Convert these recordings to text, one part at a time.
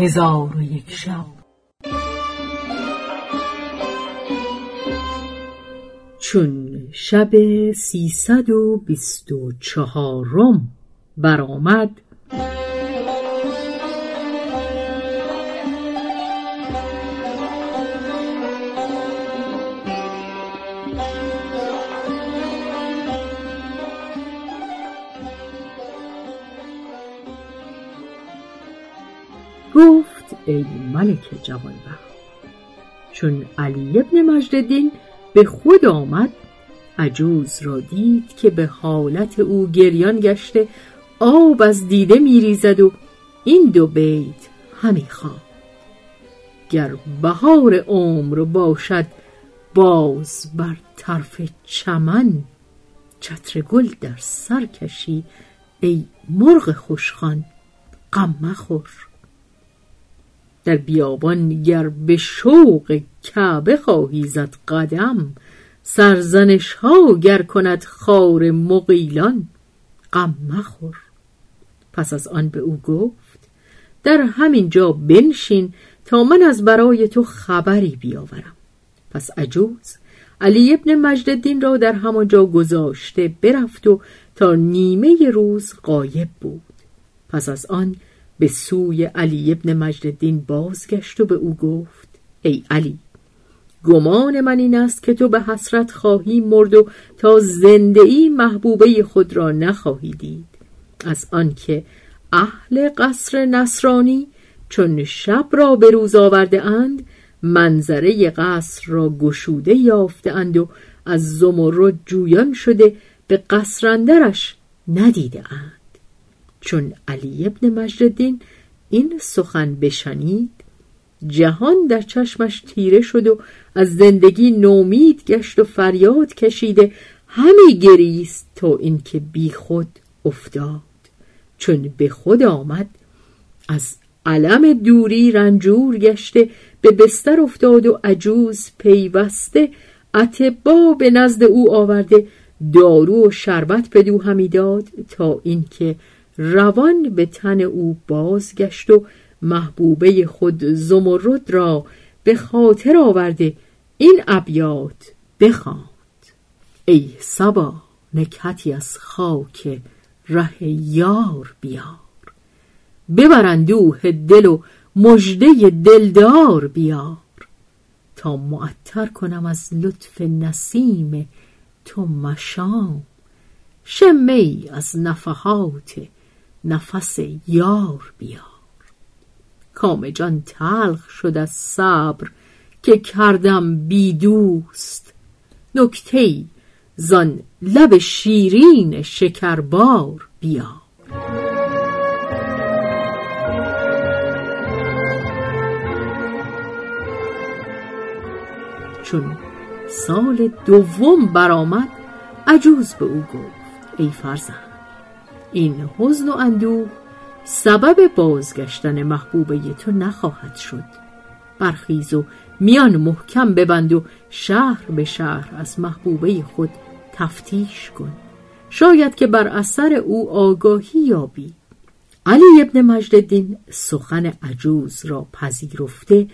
هزار و یک شب. چون شب سیصد و بیست و چهارم برآمد ای ملک جوانبخت چون علی ابن مجددین به خود آمد عجوز را دید که به حالت او گریان گشته آب از دیده میریزد و این دو بیت همی خواند گر بهار عمر باشد باز بر طرف چمن چتر گل در سر کشی ای مرغ خوشخوان غم مخور. در بیابان گر به شوق کعبه خواهی زد قدم سرزنش ها گر کند خار مغیلان غم مخور. پس از آن به او گفت در همین جا بنشین تا من از برای تو خبری بیاورم. پس عجوز علی ابن مجددین را در همانجا گذاشته برفت و تا نیمه روز غایب بود. پس از آن به سوی علی ابن مجددین بازگشت و به او گفت ای علی گمان من این است که تو به حسرت خواهی مرد و تا زنده ای محبوبه خود را نخواهی دید. از آنکه اهل قصر نصرانی چون شب را به روز آورده اند منظره قصر را گشوده یافته اند و از زمرد جویان شده به قصرندرش ندیده اند. چون علی ابن مجددین این سخن بشنید جهان در چشمش تیره شد و از زندگی نومید گشت و فریاد کشیده همی گریست تا اینکه بی خود افتاد. چون به خود آمد از علم دوری رنجور گشته به بستر افتاد و عجوز پیوسته اتبا به نزد او آورده دارو و شربت بدو همی داد تا اینکه روان به تن او بازگشت و محبوبه خود زمرد را به خاطر آورده این ابیات بخواند. ای سبا نکهتی از خاک ره یار بیار. ببر دل و مژده دلدار بیار. تا معطر کنم از لطف نسیم تو مشام. شمی از نفحات نفس یار بیار. کام جان تلخ شد از صبر که کردم بی دوست. نکته زان لب شیرین شکربار بیار. چون سال دوم برآمد عجوز به او گفت ای فرزند این حزن و اندوه سبب بازگشتن محبوبه تو نخواهد شد. برخیز و میان محکم ببند و شهر به شهر از محبوبه خود تفتیش کن. شاید که بر اثر او آگاهی یابی. علی ابن مجددین سخن عجوز را پذیرفته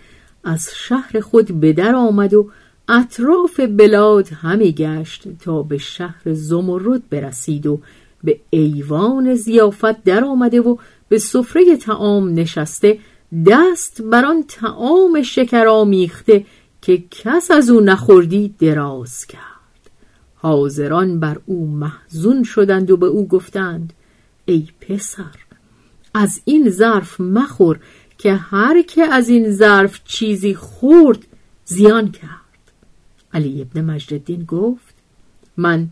از شهر خود به در آمد و اطراف بلاد همی گشت تا به شهر زمرد برسید و به ایوان زیافت در آمده و به سفره تعام نشسته دست بر آن تعام شکر آمیخته که کس از او نخوردی دراز کرد. حاضران بر او محزون شدند و به او گفتند ای پسر از این ظرف مخور که هر که از این ظرف چیزی خورد زیان کرد. علی ابن مجددین گفت من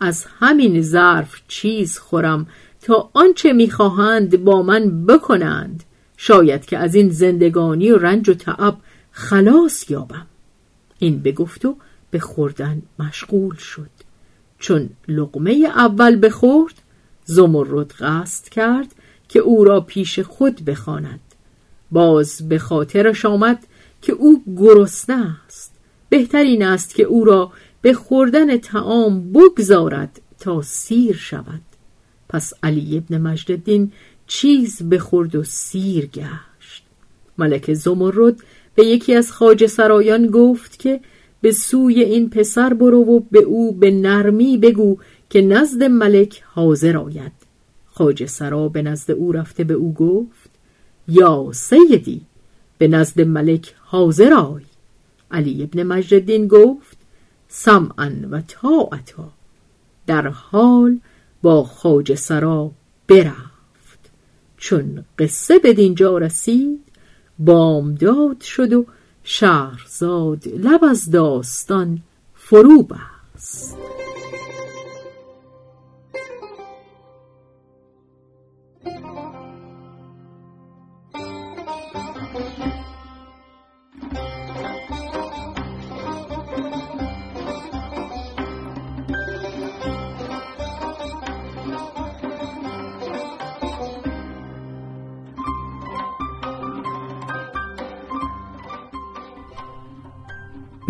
از همین ظرف چیز خورم تا آنچه می‌خواهند با من بکنند. شاید که از این زندگانی و رنج و تعب خلاص یابم. این بگفت و به خوردن مشغول شد. چون لقمه اول بخورد زمرد قصد کرد که او را پیش خود بخواند. باز به خاطرش آمد که او گرسنه است. بهتر این است که او را به خوردن تعام بگذارد تا سیر شود. پس علی ابن مجددین چیز بخورد و سیر گشت. ملک زمرد به یکی از خاج سرایان گفت که به سوی این پسر برو و به او به نرمی بگو که نزد ملک حاضر آید. خاج سرا به نزد او رفته به او گفت یا سیدی به نزد ملک حاضر آی. علی ابن مجددین گفت سمعا و طاعتا. در حال با خاج سرا برفت. چون قصه به دینجا رسید بامداد شد و شهرزاد لب از داستان فرو بست.